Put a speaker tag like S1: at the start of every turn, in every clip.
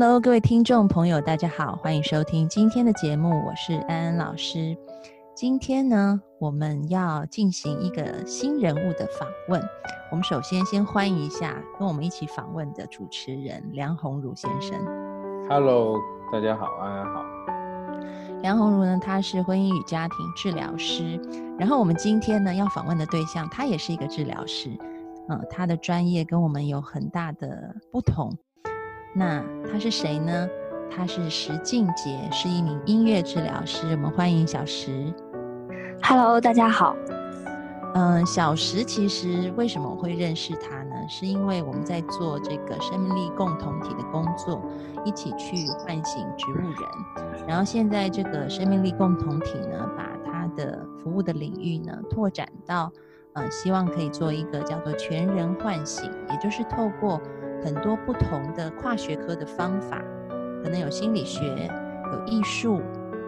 S1: Hello，各位听众朋友，大家好，欢迎收听今天的节目，我是安安老师。今天呢，我们要进行一个新人物的访问。我们首先先欢迎一下跟我们一起访问的主持人梁鸿儒先生。
S2: Hello，大家好，安安好。
S1: 梁鸿儒呢，他是婚姻与家庭治疗师。然后我们今天呢要访问的对象，他也是一个治疗师。嗯，他的专业跟我们有很大的不同。那他是谁呢？他是石静杰，是一名音乐治疗师。我们欢迎小石。
S3: Hello，大家好。
S1: 嗯，小石其实为什么我会认识他呢？是因为我们在做这个生命力共同体的工作，一起去唤醒植物人。然后现在这个生命力共同体呢，把他的服务的领域呢拓展到，呃，希望可以做一个叫做全人唤醒，也就是透过。很多不同的跨学科的方法，可能有心理学，有艺术，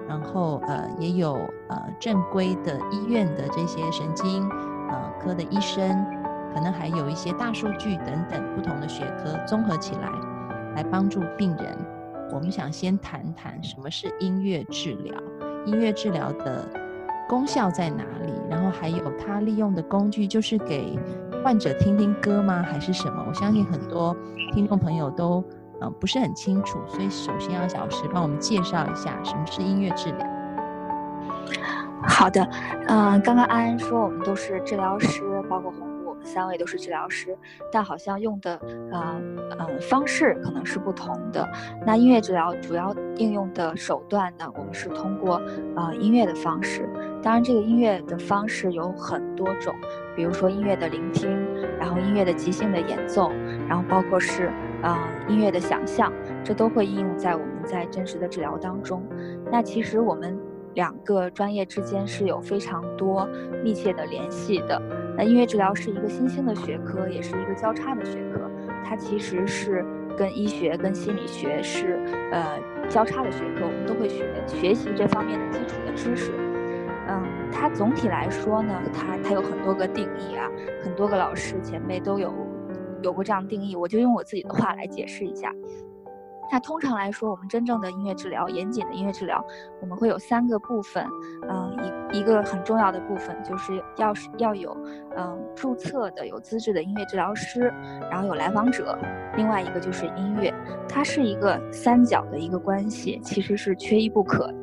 S1: 然后呃也有呃正规的医院的这些神经呃科的医生，可能还有一些大数据等等不同的学科综合起来，来帮助病人。我们想先谈谈什么是音乐治疗，音乐治疗的功效在哪里，然后还有它利用的工具就是给。患者听听歌吗？还是什么？我相信很多听众朋友都嗯不是很清楚，所以首先要小石帮我们介绍一下什么是音乐治疗。
S3: 好的，嗯，刚刚安安说我们都是治疗师，包括红木，我们三位都是治疗师，但好像用的呃呃方式可能是不同的。那音乐治疗主要应用的手段呢，我们是通过呃音乐的方式。当然，这个音乐的方式有很多种。比如说音乐的聆听，然后音乐的即兴的演奏，然后包括是啊音乐的想象，这都会应用在我们在真实的治疗当中。那其实我们两个专业之间是有非常多密切的联系的。那音乐治疗是一个新兴的学科，也是一个交叉的学科，它其实是跟医学、跟心理学是呃交叉的学科，我们都会学学习这方面的基础的知识。它总体来说呢，它它有很多个定义啊，很多个老师前辈都有有过这样定义，我就用我自己的话来解释一下。那通常来说，我们真正的音乐治疗，严谨的音乐治疗，我们会有三个部分。嗯，一一个很重要的部分就是要是要有嗯注册的有资质的音乐治疗师，然后有来访者，另外一个就是音乐，它是一个三角的一个关系，其实是缺一不可的。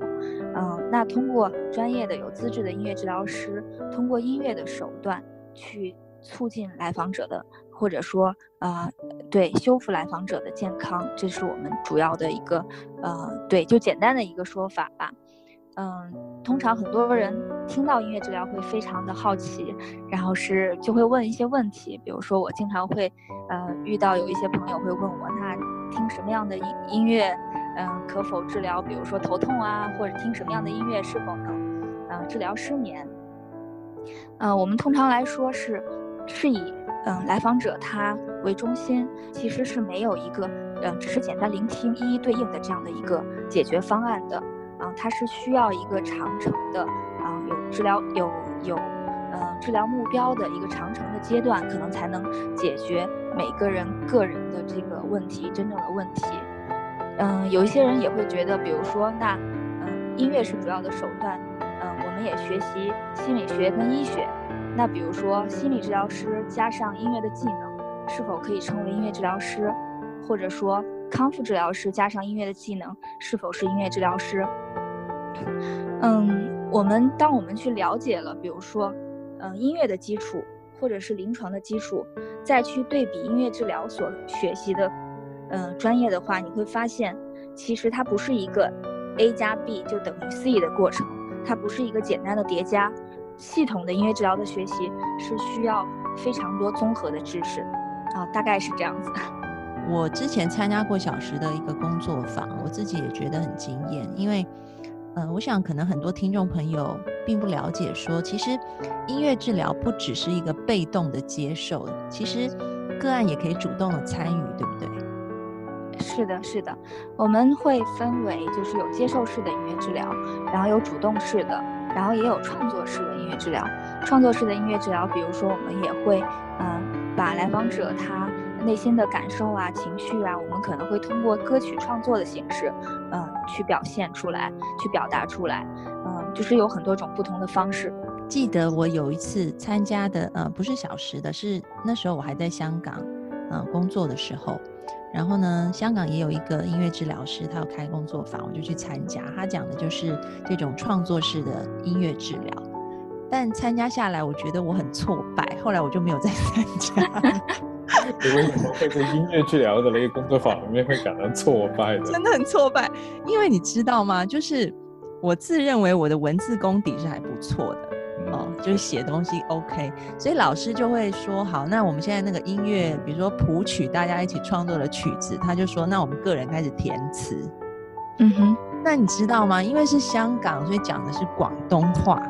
S3: 那通过专业的、有资质的音乐治疗师，通过音乐的手段去促进来访者的，或者说，呃，对，修复来访者的健康，这是我们主要的一个，呃，对，就简单的一个说法吧。嗯，通常很多人听到音乐治疗会非常的好奇，然后是就会问一些问题，比如说我经常会，呃，遇到有一些朋友会问我，那听什么样的音音乐？嗯，可否治疗，比如说头痛啊，或者听什么样的音乐，是否能，嗯，治疗失眠？嗯，我们通常来说是，是以，嗯，来访者他为中心，其实是没有一个，嗯，只是简单聆听一一对应的这样的一个解决方案的，嗯，它是需要一个长程的，嗯，有治疗有有，嗯，治疗目标的一个长程的阶段，可能才能解决每个人个人的这个问题，真正的问题。嗯，有一些人也会觉得，比如说，那，嗯，音乐是主要的手段，嗯，我们也学习心理学跟医学，那比如说心理治疗师加上音乐的技能，是否可以称为音乐治疗师？或者说康复治疗师加上音乐的技能，是否是音乐治疗师？嗯，我们当我们去了解了，比如说，嗯，音乐的基础或者是临床的基础，再去对比音乐治疗所学习的。嗯，专业的话，你会发现，其实它不是一个 A 加 B 就等于 C 的过程，它不是一个简单的叠加。系统的音乐治疗的学习是需要非常多综合的知识，啊，大概是这样子。
S1: 我之前参加过小时的一个工作坊，我自己也觉得很惊艳，因为，嗯，我想可能很多听众朋友并不了解，说其实音乐治疗不只是一个被动的接受，其实个案也可以主动的参与，对不对？
S3: 是的，是的，我们会分为就是有接受式的音乐治疗，然后有主动式的，然后也有创作式的音乐治疗。创作式的音乐治疗，比如说我们也会，嗯，把来访者他。内心的感受啊，情绪啊，我们可能会通过歌曲创作的形式，嗯，去表现出来，去表达出来，嗯，就是有很多种不同的方式。
S1: 记得我有一次参加的，呃，不是小时的，是那时候我还在香港，嗯，工作的时候，然后呢，香港也有一个音乐治疗师，他要开工作坊，我就去参加。他讲的就是这种创作式的音乐治疗，但参加下来，我觉得我很挫败，后来我就没有再参加。
S2: 你为什么会在音乐治疗的那个工作坊里面会感到挫败的？
S1: 真的很挫败，因为你知道吗？就是我自认为我的文字功底是还不错的哦，就是写东西 OK，所以老师就会说好，那我们现在那个音乐，比如说谱曲，大家一起创作的曲子，他就说那我们个人开始填词。
S3: 嗯哼，
S1: 那你知道吗？因为是香港，所以讲的是广东话，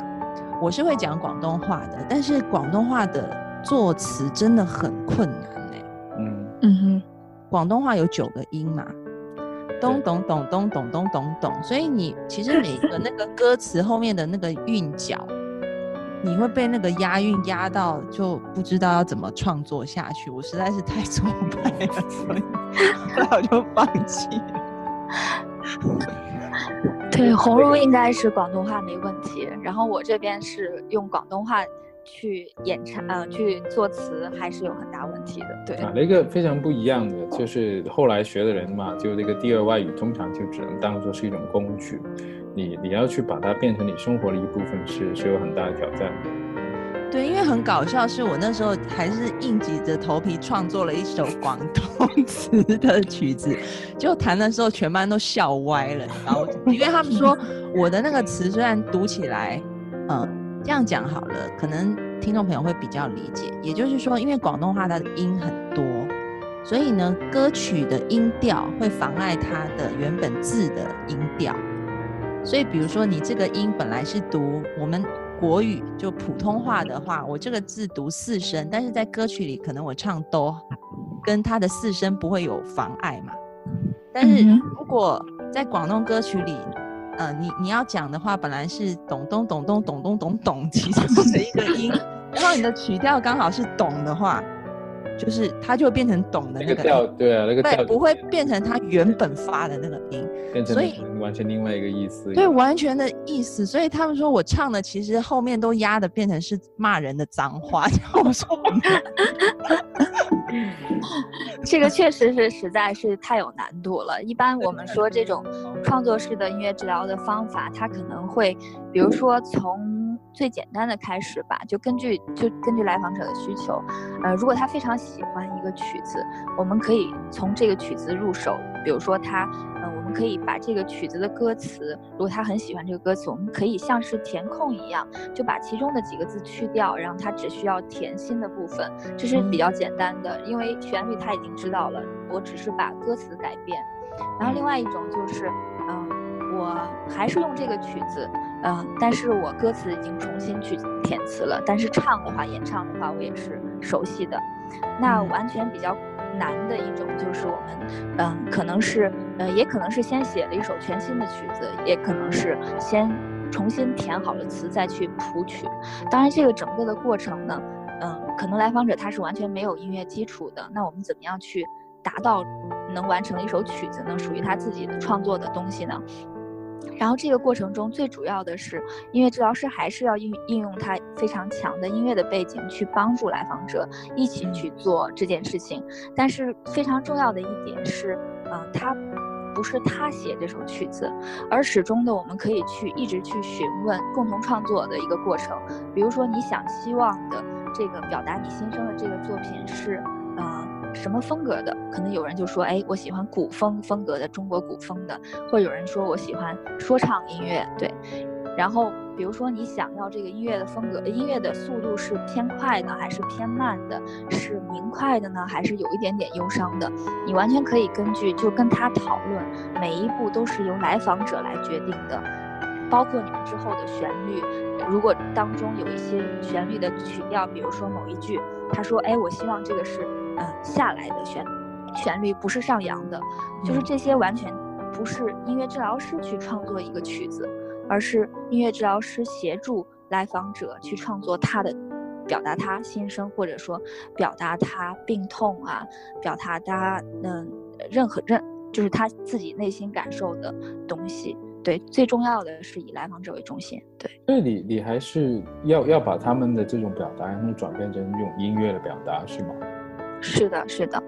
S1: 我是会讲广东话的，但是广东话的作词真的很困难。
S3: 嗯哼，
S1: 广东话有九个音嘛，咚咚咚咚咚咚咚咚，所以你其实每个那个歌词后面的那个韵脚，你会被那个押韵压到，就不知道要怎么创作下去。我实在是太挫败了，所以我就放弃了。
S3: 对，红茹应该是广东话没问题，然后我这边是用广东话。去演唱，呃，去作词还是有很大问题的，对
S2: 啊，那个非常不一样的，就是后来学的人嘛，就这个第二外语通常就只能当做是一种工具，你你要去把它变成你生活的一部分，是是有很大的挑战的。
S1: 对，因为很搞笑，是我那时候还是硬挤着头皮创作了一首广东 词的曲子，就弹的时候全班都笑歪了，然后 因为他们说我的那个词虽然读起来，嗯。这样讲好了，可能听众朋友会比较理解。也就是说，因为广东话它的音很多，所以呢，歌曲的音调会妨碍它的原本字的音调。所以，比如说你这个音本来是读我们国语就普通话的话，我这个字读四声，但是在歌曲里可能我唱哆，跟它的四声不会有妨碍嘛。但是如果在广东歌曲里，呃，你你要讲的话，本来是咚咚咚咚咚咚咚咚其中的 一个音，然后你的曲调刚好是咚的话，就是它就变成咚的那个
S2: 调，对啊，那个调
S1: 不会变成它原本发的那个音，
S2: 所以完全另外一个意思。
S1: 对，完全的意思。所以他们说我唱的其实后面都压的变成是骂人的脏话，我说。
S3: 嗯 这个确实是实在是太有难度了。一般我们说这种创作式的音乐治疗的方法，它可能会，比如说从最简单的开始吧，就根据就根据来访者的需求，呃，如果他非常喜欢一个曲子，我们可以从这个曲子入手，比如说他。嗯可以把这个曲子的歌词，如果他很喜欢这个歌词，我们可以像是填空一样，就把其中的几个字去掉，然后他只需要填新的部分，这是比较简单的，因为旋律他已经知道了，我只是把歌词改变。然后另外一种就是，嗯，我还是用这个曲子，嗯，但是我歌词已经重新去填词了，但是唱的话，演唱的话，我也是熟悉的，那完全比较。难的一种就是我们，嗯，可能是，呃，也可能是先写了一首全新的曲子，也可能是先重新填好了词再去谱曲。当然，这个整个的过程呢，嗯，可能来访者他是完全没有音乐基础的。那我们怎么样去达到能完成一首曲子呢？属于他自己的创作的东西呢？然后这个过程中最主要的是，音乐治疗师还是要应应用他非常强的音乐的背景去帮助来访者一起去做这件事情。但是非常重要的一点是，嗯，他不是他写这首曲子，而始终的我们可以去一直去询问共同创作的一个过程。比如说你想希望的这个表达你心声的这个作品是，嗯。什么风格的？可能有人就说，哎，我喜欢古风风格的中国古风的，或者有人说我喜欢说唱音乐，对。然后比如说你想要这个音乐的风格，音乐的速度是偏快的还是偏慢的，是明快的呢，还是有一点点忧伤的？你完全可以根据就跟他讨论，每一步都是由来访者来决定的，包括你们之后的旋律。如果当中有一些旋律的曲调，比如说某一句，他说：“哎，我希望这个是嗯下来的旋旋律，不是上扬的。”就是这些完全不是音乐治疗师去创作一个曲子。而是音乐治疗师协助来访者去创作他的，表达他心声，或者说表达他病痛啊，表达他嗯任何任就是他自己内心感受的东西。对，最重要的是以来访者为中心。对，
S2: 所以你你还是要要把他们的这种表达，然后转变成一种音乐的表达，是吗？
S3: 是的，是的。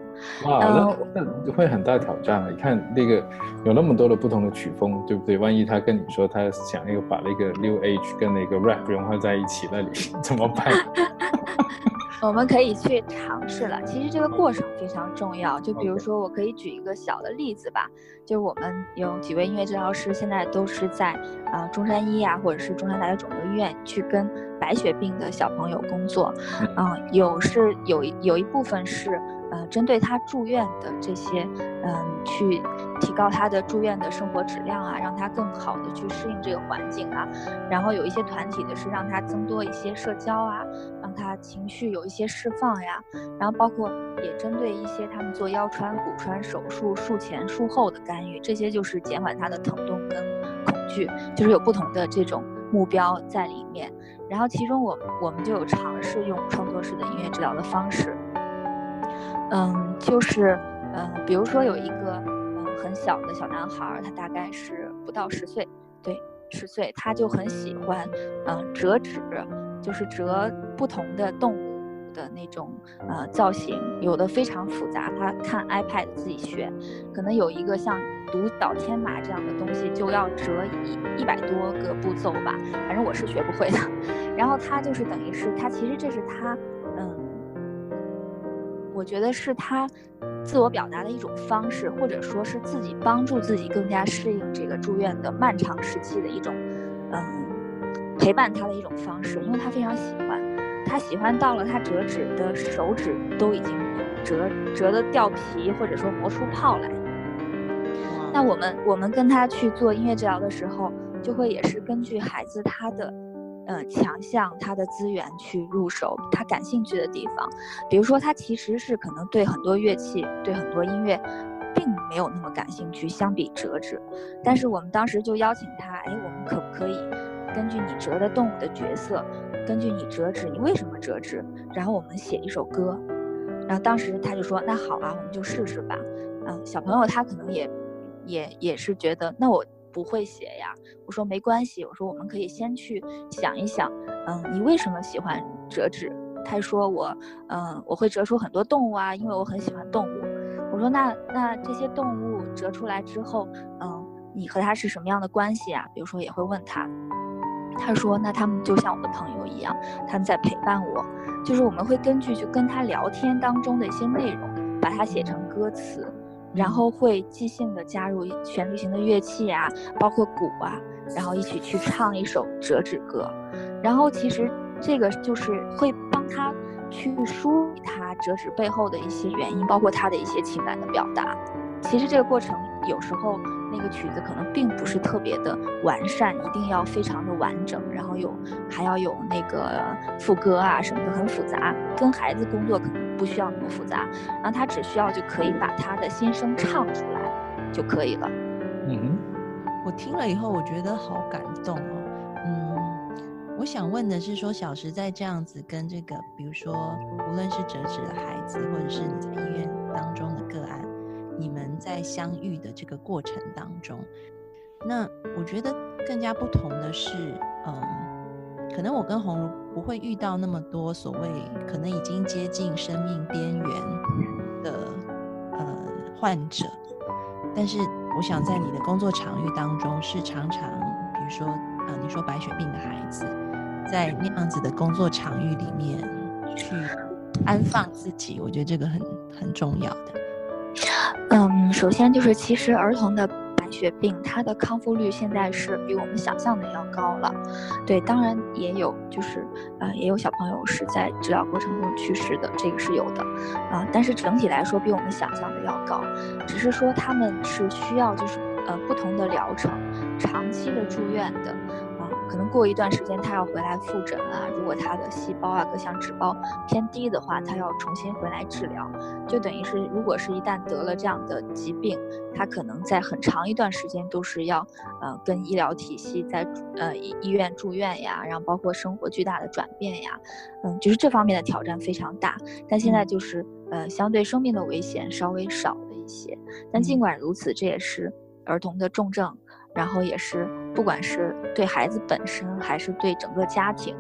S2: 哇，那那会很大挑战啊！你看那个有那么多的不同的曲风，对不对？万一他跟你说他想那个把那个 New Age 跟那个 Rap 融合在一起，那你 怎么办？
S3: 我们可以去尝试了。其实这个过程非常重要。就比如说，我可以举一个小的例子吧。就是我们有几位音乐治疗师，现在都是在啊中山医啊，或者是中山大学肿瘤医院去跟白血病的小朋友工作。嗯，有是有有一部分是。呃，针对他住院的这些，嗯，去提高他的住院的生活质量啊，让他更好的去适应这个环境啊。然后有一些团体的是让他增多一些社交啊，让他情绪有一些释放呀。然后包括也针对一些他们做腰穿、骨穿手术术前术后的干预，这些就是减缓他的疼痛跟恐惧，就是有不同的这种目标在里面。然后其中我我们就有尝试用创作式的音乐治疗的方式。嗯，就是，嗯，比如说有一个嗯很小的小男孩，他大概是不到十岁，对，十岁，他就很喜欢，嗯，折纸，就是折不同的动物的那种呃造型，有的非常复杂，他看 iPad 自己学，可能有一个像独岛天马这样的东西，就要折一一百多个步骤吧，反正我是学不会的。然后他就是等于是他其实这是他。我觉得是他自我表达的一种方式，或者说是自己帮助自己更加适应这个住院的漫长时期的一种，嗯，陪伴他的一种方式。因为他非常喜欢，他喜欢到了他折纸的手指都已经折折的掉皮，或者说磨出泡来。那我们我们跟他去做音乐治疗的时候，就会也是根据孩子他的。呃，强项他的资源去入手他感兴趣的地方，比如说他其实是可能对很多乐器、对很多音乐，并没有那么感兴趣，相比折纸。但是我们当时就邀请他，哎，我们可不可以根据你折的动物的角色，根据你折纸，你为什么折纸，然后我们写一首歌。然后当时他就说，那好啊，我们就试试吧。嗯，小朋友他可能也也也是觉得，那我。不会写呀，我说没关系，我说我们可以先去想一想，嗯，你为什么喜欢折纸？他说我，嗯，我会折出很多动物啊，因为我很喜欢动物。我说那那这些动物折出来之后，嗯，你和他是什么样的关系啊？比如说也会问他，他说那他们就像我的朋友一样，他们在陪伴我，就是我们会根据就跟他聊天当中的一些内容，把它写成歌词。然后会即兴的加入旋律型的乐器啊，包括鼓啊，然后一起去唱一首折纸歌。然后其实这个就是会帮他去梳理他折纸背后的一些原因，包括他的一些情感的表达。其实这个过程有时候那个曲子可能并不是特别的完善，一定要非常的完整，然后有还要有那个副歌啊什么的，很复杂。跟孩子工作可能不需要那么复杂，然后他只需要就可以把他的心声唱出来就可以了。
S1: 嗯，我听了以后我觉得好感动哦。嗯，我想问的是说，小时在这样子跟这个，比如说无论是折纸的孩子，或者是你在医院当中的个案。你们在相遇的这个过程当中，那我觉得更加不同的是，嗯，可能我跟红茹不会遇到那么多所谓可能已经接近生命边缘的呃患者，但是我想在你的工作场域当中是常常，比如说呃你说白血病的孩子，在那样子的工作场域里面去安放自己，我觉得这个很很重要的。
S3: 嗯，首先就是其实儿童的白血病，它的康复率现在是比我们想象的要高了。对，当然也有，就是呃，也有小朋友是在治疗过程中去世的，这个是有的，啊，但是整体来说比我们想象的要高，只是说他们是需要就是呃不同的疗程，长期的住院的。可能过一段时间他要回来复诊啊，如果他的细胞啊各项指标偏低的话，他要重新回来治疗，就等于是如果是一旦得了这样的疾病，他可能在很长一段时间都是要呃跟医疗体系在呃医医院住院呀，然后包括生活巨大的转变呀，嗯，就是这方面的挑战非常大。但现在就是呃相对生命的危险稍微少了一些，但尽管如此，这也是儿童的重症。然后也是，不管是对孩子本身，还是对整个家庭，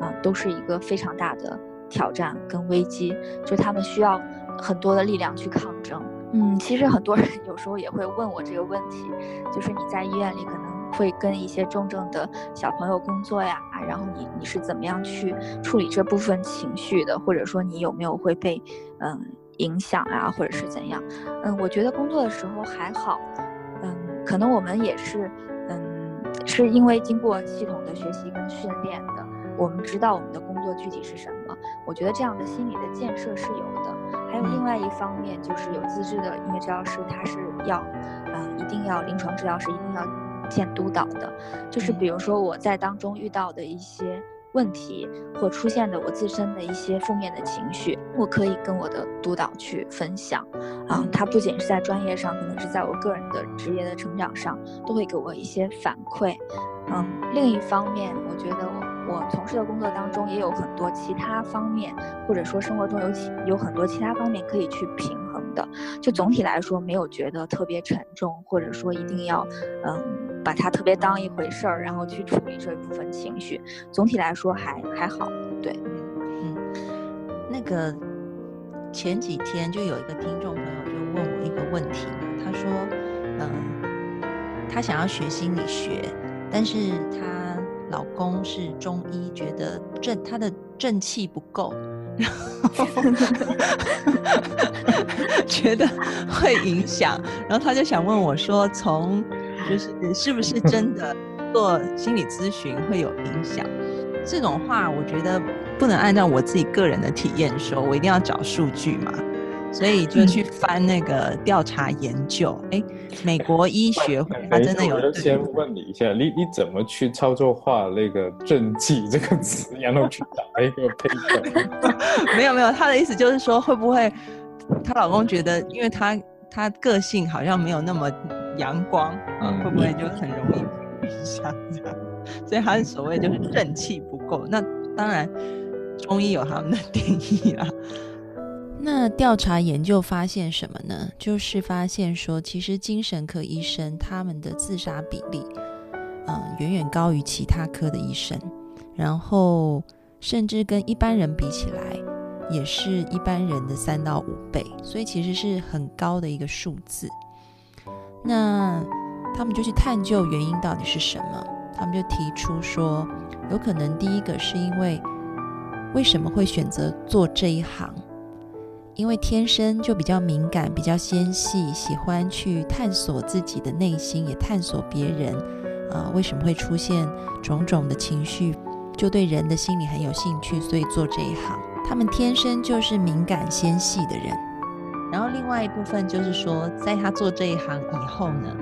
S3: 啊，都是一个非常大的挑战跟危机。就他们需要很多的力量去抗争。嗯，其实很多人有时候也会问我这个问题，就是你在医院里可能会跟一些重症的小朋友工作呀，然后你你是怎么样去处理这部分情绪的，或者说你有没有会被嗯影响啊，或者是怎样？嗯，我觉得工作的时候还好。嗯可能我们也是，是因为经过系统的学习跟训练的，我们知道我们的工作具体是什么。我觉得这样的心理的建设是有的。还有另外一方面，就是有资质的音乐治疗师，他是要，嗯，一定要临床治疗师一定要见督导的。就是比如说我在当中遇到的一些。问题或出现的我自身的一些负面的情绪，我可以跟我的督导去分享，啊，他不仅是在专业上，可能是在我个人的职业的成长上，都会给我一些反馈，嗯，另一方面，我觉得我我从事的工作当中也有很多其他方面，或者说生活中有其有很多其他方面可以去平衡的，就总体来说没有觉得特别沉重，或者说一定要，嗯。把它特别当一回事儿，然后去处理这一部分情绪。总体来说还还好，对，
S1: 嗯嗯。那个前几天就有一个听众朋友就问我一个问题，他说，嗯，他想要学心理学，但是她老公是中医，觉得正他的正气不够，然后 觉得会影响，然后他就想问我说，从就是是不是真的做心理咨询会有影响？这种话我觉得不能按照我自己个人的体验说，我一定要找数据嘛，所以就去翻那个调查研究。哎，美国医学会它真的有。
S2: 我先问你一下，你你怎么去操作化那个“正气”这个词，然后去打一个配方？
S1: 没有没有，他的意思就是说，会不会她老公觉得，因为她她个性好像没有那么。阳光，嗯，会不会就很容易影响这样？所以他所谓就是正气不够。那当然，中医有他们的定义啦。那调查研究发现什么呢？就是发现说，其实精神科医生他们的自杀比例，嗯，远远高于其他科的医生，然后甚至跟一般人比起来，也是一般人的三到五倍，所以其实是很高的一个数字。那他们就去探究原因到底是什么？他们就提出说，有可能第一个是因为为什么会选择做这一行？因为天生就比较敏感、比较纤细，喜欢去探索自己的内心，也探索别人。啊，为什么会出现种种的情绪？就对人的心理很有兴趣，所以做这一行。他们天生就是敏感纤细的人。然后另外一部分就是说，在他做这一行以后呢，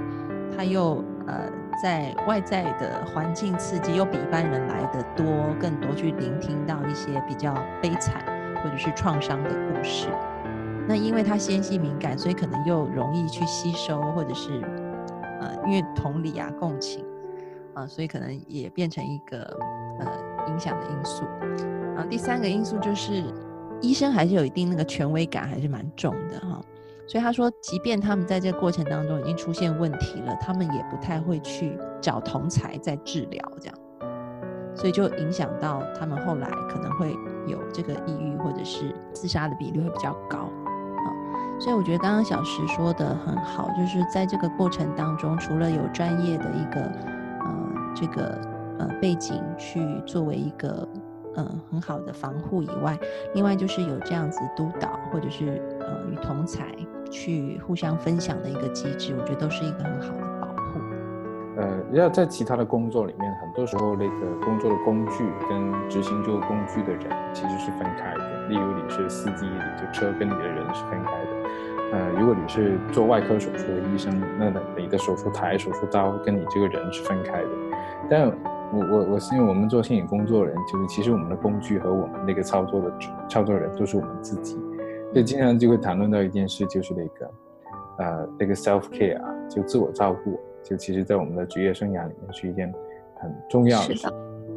S1: 他又呃在外在的环境刺激又比一般人来的多，更多去聆听到一些比较悲惨或者是创伤的故事。那因为他纤细敏感，所以可能又容易去吸收，或者是呃因为同理啊共情啊，所以可能也变成一个呃影响的因素。然后第三个因素就是。医生还是有一定那个权威感，还是蛮重的哈。所以他说，即便他们在这个过程当中已经出现问题了，他们也不太会去找同才在治疗这样，所以就影响到他们后来可能会有这个抑郁或者是自杀的比例会比较高啊。所以我觉得刚刚小石说的很好，就是在这个过程当中，除了有专业的一个呃这个呃背景去作为一个。嗯，很好的防护以外，另外就是有这样子督导或者是呃与同才去互相分享的一个机制，我觉得都是一个很好的保护。
S2: 呃，要在其他的工作里面，很多时候那个工作的工具跟执行这个工具的人其实是分开的。例如你是司机，你就车跟你的人是分开的。呃，如果你是做外科手术的医生，那你的手术台、手术刀跟你这个人是分开的。但我我我是因为我们做心理工作的人，就是其实我们的工具和我们那个操作的操作人都是我们自己，所以经常就会谈论到一件事，就是那个呃那个 self care 啊，就自我照顾。就其实，在我们的职业生涯里面是一件很重要的事。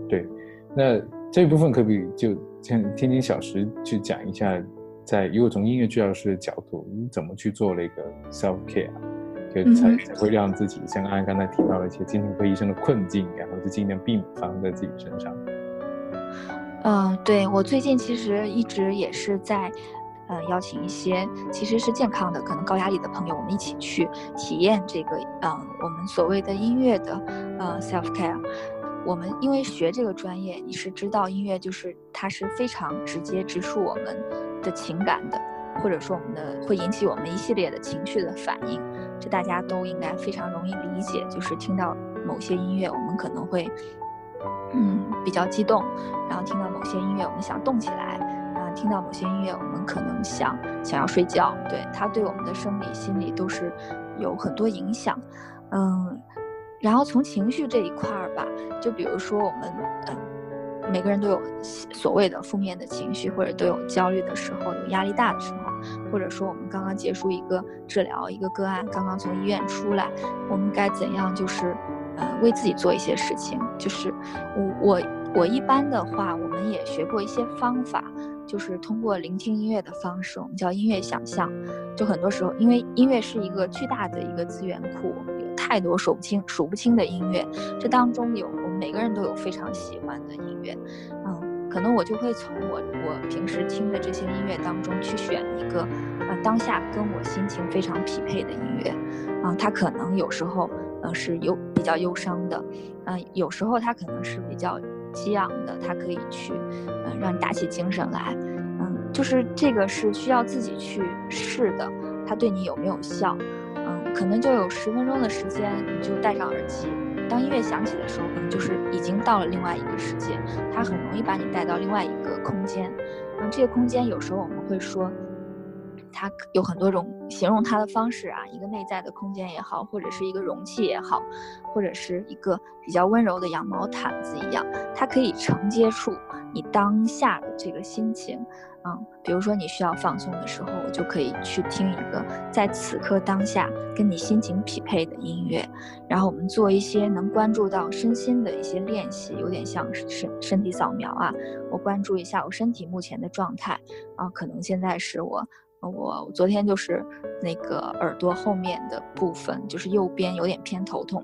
S2: 对，那这部分可不可以就像天津小石去讲一下，在如果从音乐治疗师的角度，你怎么去做那个 self care，就才才会让自己像安刚才提到的一些精神科医生的困境，然后就尽量避免发生在自己身上。
S3: 嗯，对我最近其实一直也是在。呃，邀请一些其实是健康的、可能高压力的朋友，我们一起去体验这个，嗯，我们所谓的音乐的，呃，self care。我们因为学这个专业，你是知道音乐就是它是非常直接直述我们的情感的，或者说我们的会引起我们一系列的情绪的反应，这大家都应该非常容易理解。就是听到某些音乐，我们可能会，嗯，比较激动，然后听到某些音乐，我们想动起来。啊听到某些音乐，我们可能想想要睡觉，对它对我们的生理、心理都是有很多影响。嗯，然后从情绪这一块儿吧，就比如说我们，嗯，每个人都有所谓的负面的情绪，或者都有焦虑的时候，有压力大的时候，或者说我们刚刚结束一个治疗，一个个案刚刚从医院出来，我们该怎样就是，呃，为自己做一些事情？就是我我我一般的话，我们也学过一些方法。就是通过聆听音乐的方式，我们叫音乐想象。就很多时候，因为音乐是一个巨大的一个资源库，有太多数不清、数不清的音乐。这当中有我们每个人都有非常喜欢的音乐，嗯，可能我就会从我我平时听的这些音乐当中去选一个，呃，当下跟我心情非常匹配的音乐。啊，它可能有时候，呃，是忧比较忧伤的，嗯，有时候它可能是比较。激昂的，它可以去，嗯，让你打起精神来，嗯，就是这个是需要自己去试的，它对你有没有效，嗯，可能就有十分钟的时间，你就戴上耳机，当音乐响起的时候，可能就是已经到了另外一个世界，它很容易把你带到另外一个空间，嗯，这个空间有时候我们会说。它有很多种形容它的方式啊，一个内在的空间也好，或者是一个容器也好，或者是一个比较温柔的羊毛毯子一样，它可以承接住你当下的这个心情。嗯，比如说你需要放松的时候，我就可以去听一个在此刻当下跟你心情匹配的音乐，然后我们做一些能关注到身心的一些练习，有点像身身体扫描啊，我关注一下我身体目前的状态啊，可能现在是我。我昨天就是那个耳朵后面的部分，就是右边有点偏头痛。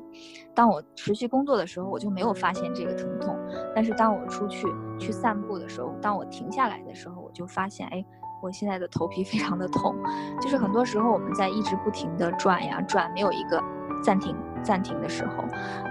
S3: 当我持续工作的时候，我就没有发现这个疼痛。但是当我出去去散步的时候，当我停下来的时候，就发现，哎，我现在的头皮非常的痛。就是很多时候我们在一直不停的转呀转，没有一个暂停暂停的时候，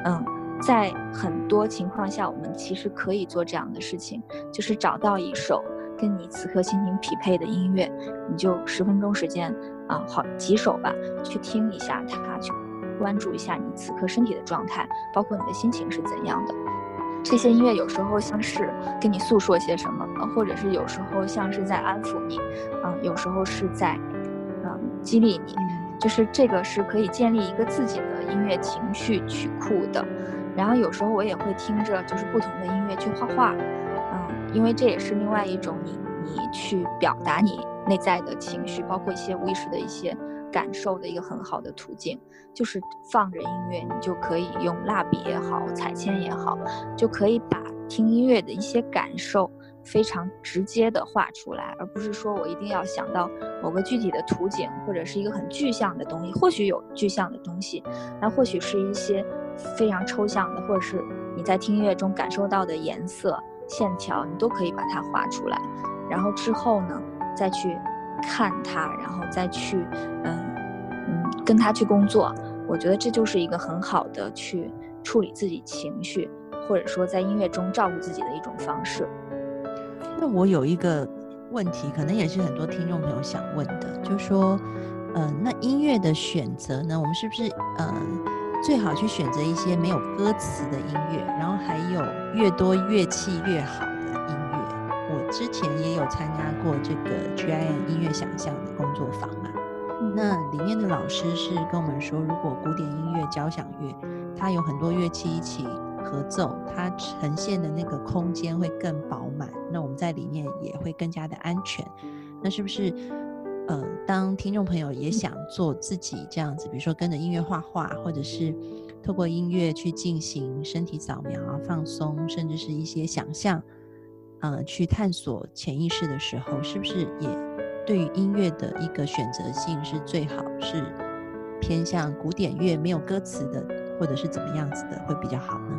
S3: 嗯，在很多情况下，我们其实可以做这样的事情，就是找到一首。跟你此刻心情匹配的音乐，你就十分钟时间啊，好几首吧，去听一下它，去关注一下你此刻身体的状态，包括你的心情是怎样的。这些音乐有时候像是跟你诉说些什么，或者是有时候像是在安抚你，嗯，有时候是在嗯激励你，就是这个是可以建立一个自己的音乐情绪曲库的。然后有时候我也会听着就是不同的音乐去画画。嗯因为这也是另外一种你你去表达你内在的情绪，包括一些无意识的一些感受的一个很好的途径，就是放着音乐，你就可以用蜡笔也好，彩铅也好，就可以把听音乐的一些感受非常直接的画出来，而不是说我一定要想到某个具体的图景或者是一个很具象的东西，或许有具象的东西，那或许是一些非常抽象的，或者是你在听音乐中感受到的颜色。线条你都可以把它画出来，然后之后呢，再去看他，然后再去，嗯嗯，跟他去工作。我觉得这就是一个很好的去处理自己情绪，或者说在音乐中照顾自己的一种方式。
S1: 那我有一个问题，可能也是很多听众朋友想问的，就是说，嗯，那音乐的选择呢，我们是不是，嗯？最好去选择一些没有歌词的音乐，然后还有越多乐器越好。之前也有参加过这个 GIM 音乐想象的工作坊嘛，那里面的老师是跟我们说，如果古典音乐、交响乐，它有很多乐器一起合奏，它呈现的那个空间会更饱满，那我们在里面也会更加的安全。那是不是？呃，当听众朋友也想做自己这样子，比如说跟着音乐画画，或者是透过音乐去进行身体扫描、放松，甚至是一些想象，呃，去探索潜意识的时候，是不是也对于音乐的一个选择性是最好是偏向古典乐没有歌词的，或者是怎么样子的会比较好呢？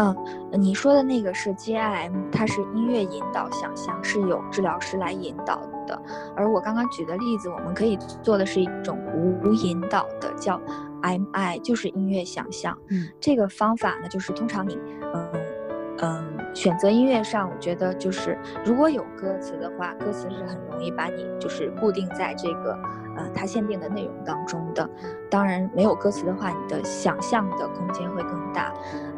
S3: 嗯，你说的那个是 GIM，它是音乐引导想象，是有治疗师来引导的。而我刚刚举的例子，我们可以做的是一种无引导的，叫 MI，就是音乐想象。
S1: 嗯，
S3: 这个方法呢，就是通常你，嗯嗯，选择音乐上，我觉得就是如果有歌词的话，歌词是很容易把你就是固定在这个。呃，它限定的内容当中的，当然没有歌词的话，你的想象的空间会更大。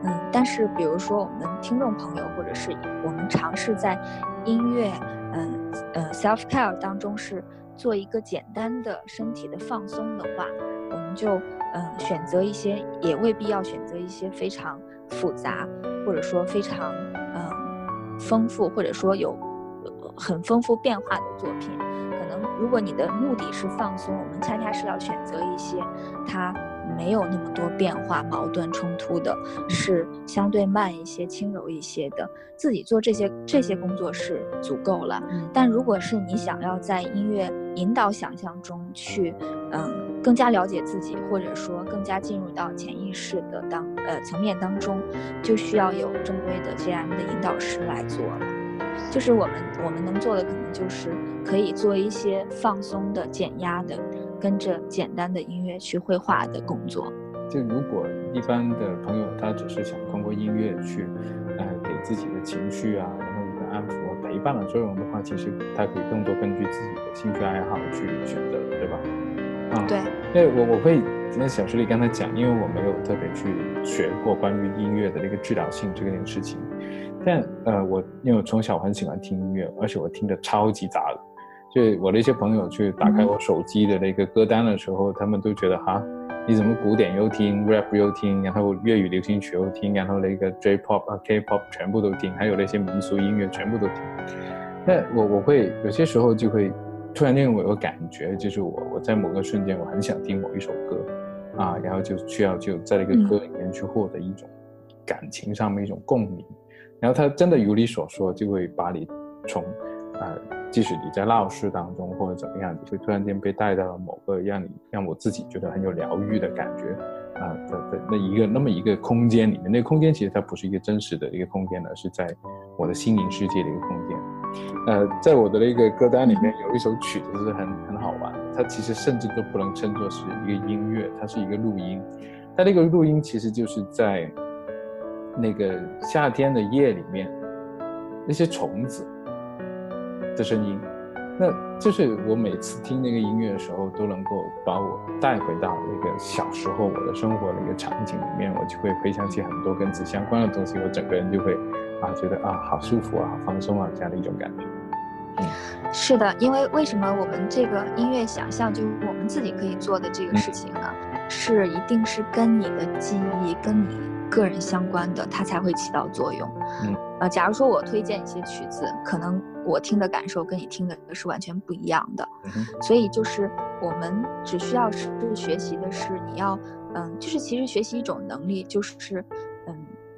S3: 嗯，但是比如说我们听众朋友，或者是我们尝试在音乐，嗯呃，self care 当中是做一个简单的身体的放松的话，我们就嗯选择一些，也未必要选择一些非常复杂，或者说非常丰富，或者说有很丰富变化的作品。可能如果你的目的是放松，我们恰恰是要选择一些它没有那么多变化、矛盾冲突的，是相对慢一些、轻柔一些的。自己做这些这些工作是足够了。但如果是你想要在音乐引导想象中去，嗯，更加了解自己，或者说更加进入到潜意识的当呃层面当中，就需要有正规的 GM 的引导师来做了。就是我们我们能做的可能就是可以做一些放松的、减压的，跟着简单的音乐去绘画的工作。
S2: 就如果一般的朋友他只是想通过音乐去，呃，给自己的情绪啊，然后一个安抚、陪伴的作用的话，其实他可以更多根据自己的兴趣爱好去选择，对吧？
S3: 啊，对。
S2: 因为我我会那小师里刚才讲，因为我没有特别去学过关于音乐的那个治疗性这件事情。但呃，我因为我从小很喜欢听音乐，而且我听的超级杂的，就我的一些朋友去打开我手机的那个歌单的时候，他们都觉得哈，你怎么古典又听，rap 又听，然后粤语流行曲又听，然后那个 J-pop 啊 K-pop 全部都听，还有那些民俗音乐全部都听。那我我会有些时候就会突然间我有感觉，就是我我在某个瞬间我很想听某一首歌，啊，然后就需要就在那个歌里面去获得一种感情上面一种共鸣。然后他真的如你所说，就会把你从，呃，即使你在闹市当中或者怎么样，你会突然间被带到了某个让你让我自己觉得很有疗愈的感觉，啊的的那一个那么一个空间里面，那个空间其实它不是一个真实的一个空间而是在我的心灵世界的一个空间。呃，在我的那个歌单里面有一首曲子是很很好玩，它其实甚至都不能称作是一个音乐，它是一个录音，它那个录音其实就是在。那个夏天的夜里面，那些虫子的声音，那就是我每次听那个音乐的时候，都能够把我带回到那个小时候我的生活的一个场景里面，我就会回想起很多跟此相关的东西，我整个人就会啊觉得啊好舒服啊，好放松啊这样的一种感觉。
S3: 嗯，是的，因为为什么我们这个音乐想象就是我们自己可以做的这个事情呢？是一定是跟你的记忆跟你。个人相关的，它才会起到作用。
S2: 嗯，
S3: 呃，假如说我推荐一些曲子，可能我听的感受跟你听的是完全不一样的。所以就是我们只需要是学习的是你要，嗯，就是其实学习一种能力，就是嗯，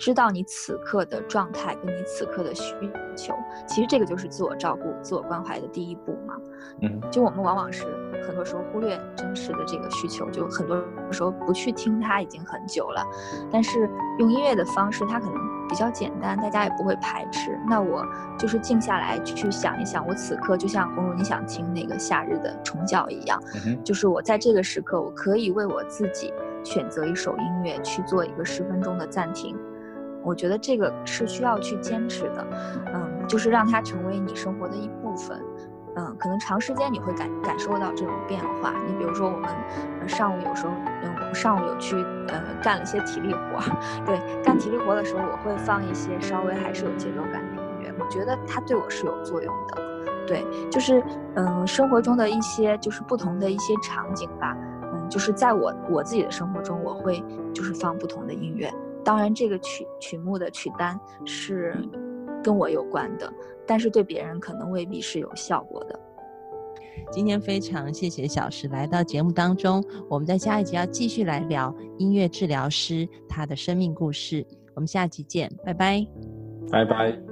S3: 知道你此刻的状态跟你此刻的需求。其实这个就是自我照顾、自我关怀的第一步嘛。
S2: 嗯，
S3: 就我们往往是。很多时候忽略真实的这个需求，就很多时候不去听它已经很久了。但是用音乐的方式，它可能比较简单，大家也不会排斥。那我就是静下来去想一想，我此刻就像红茹你想听那个夏日的虫叫一样，就是我在这个时刻，我可以为我自己选择一首音乐去做一个十分钟的暂停。我觉得这个是需要去坚持的，嗯，就是让它成为你生活的一部分。嗯，可能长时间你会感感受到这种变化。你比如说，我们上午有时候，嗯，我们上午有去呃干了一些体力活，对，干体力活的时候，我会放一些稍微还是有节奏感的音乐，我觉得它对我是有作用的。对，就是嗯，生活中的一些就是不同的一些场景吧，嗯，就是在我我自己的生活中，我会就是放不同的音乐。当然，这个曲曲目的曲单是跟我有关的，但是对别人可能未必是有效果的。
S1: 今天非常谢谢小石来到节目当中，我们在下一集要继续来聊音乐治疗师他的生命故事。我们下集见，拜拜，
S2: 拜拜。